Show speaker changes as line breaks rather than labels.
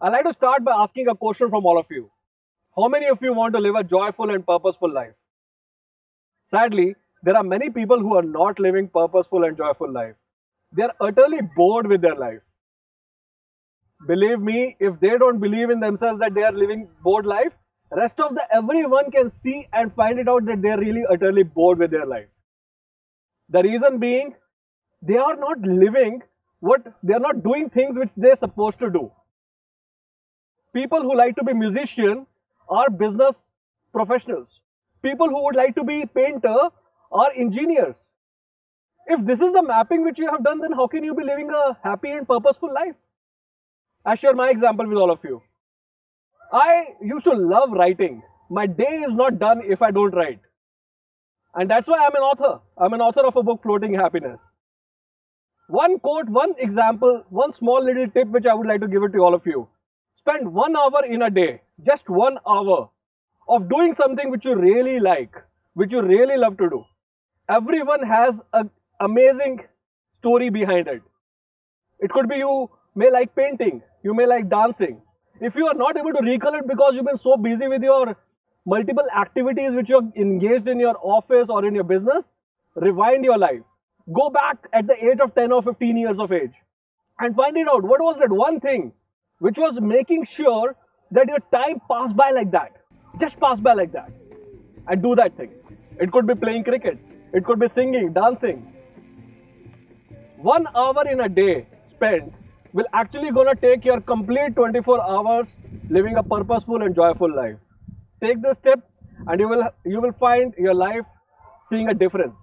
I'd like to start by asking a question from all of you. How many of you want to live a joyful and purposeful life? Sadly, there are many people who are not living purposeful and joyful life. They are utterly bored with their life. Believe me, if they don't believe in themselves that they are living bored life, rest of the everyone can see and find it out that they are really utterly bored with their life. The reason being, they are not living what they are not doing things which they're supposed to do. People who like to be musician are business professionals. People who would like to be painter are engineers. If this is the mapping which you have done, then how can you be living a happy and purposeful life? I share my example with all of you. I used to love writing. My day is not done if I don't write. And that's why I'm an author. I'm an author of a book, Floating Happiness. One quote, one example, one small little tip which I would like to give it to all of you. Spend one hour in a day, just one hour, of doing something which you really like, which you really love to do. Everyone has an amazing story behind it. It could be you may like painting, you may like dancing. If you are not able to recall it because you've been so busy with your multiple activities which you're engaged in your office or in your business, rewind your life. Go back at the age of 10 or 15 years of age and find it out what was that one thing which was making sure that your time passed by like that. Just pass by like that. And do that thing. It could be playing cricket, it could be singing, dancing. One hour in a day spent will actually gonna take your complete 24 hours living a purposeful and joyful life. Take this step and you will you will find your life seeing a difference.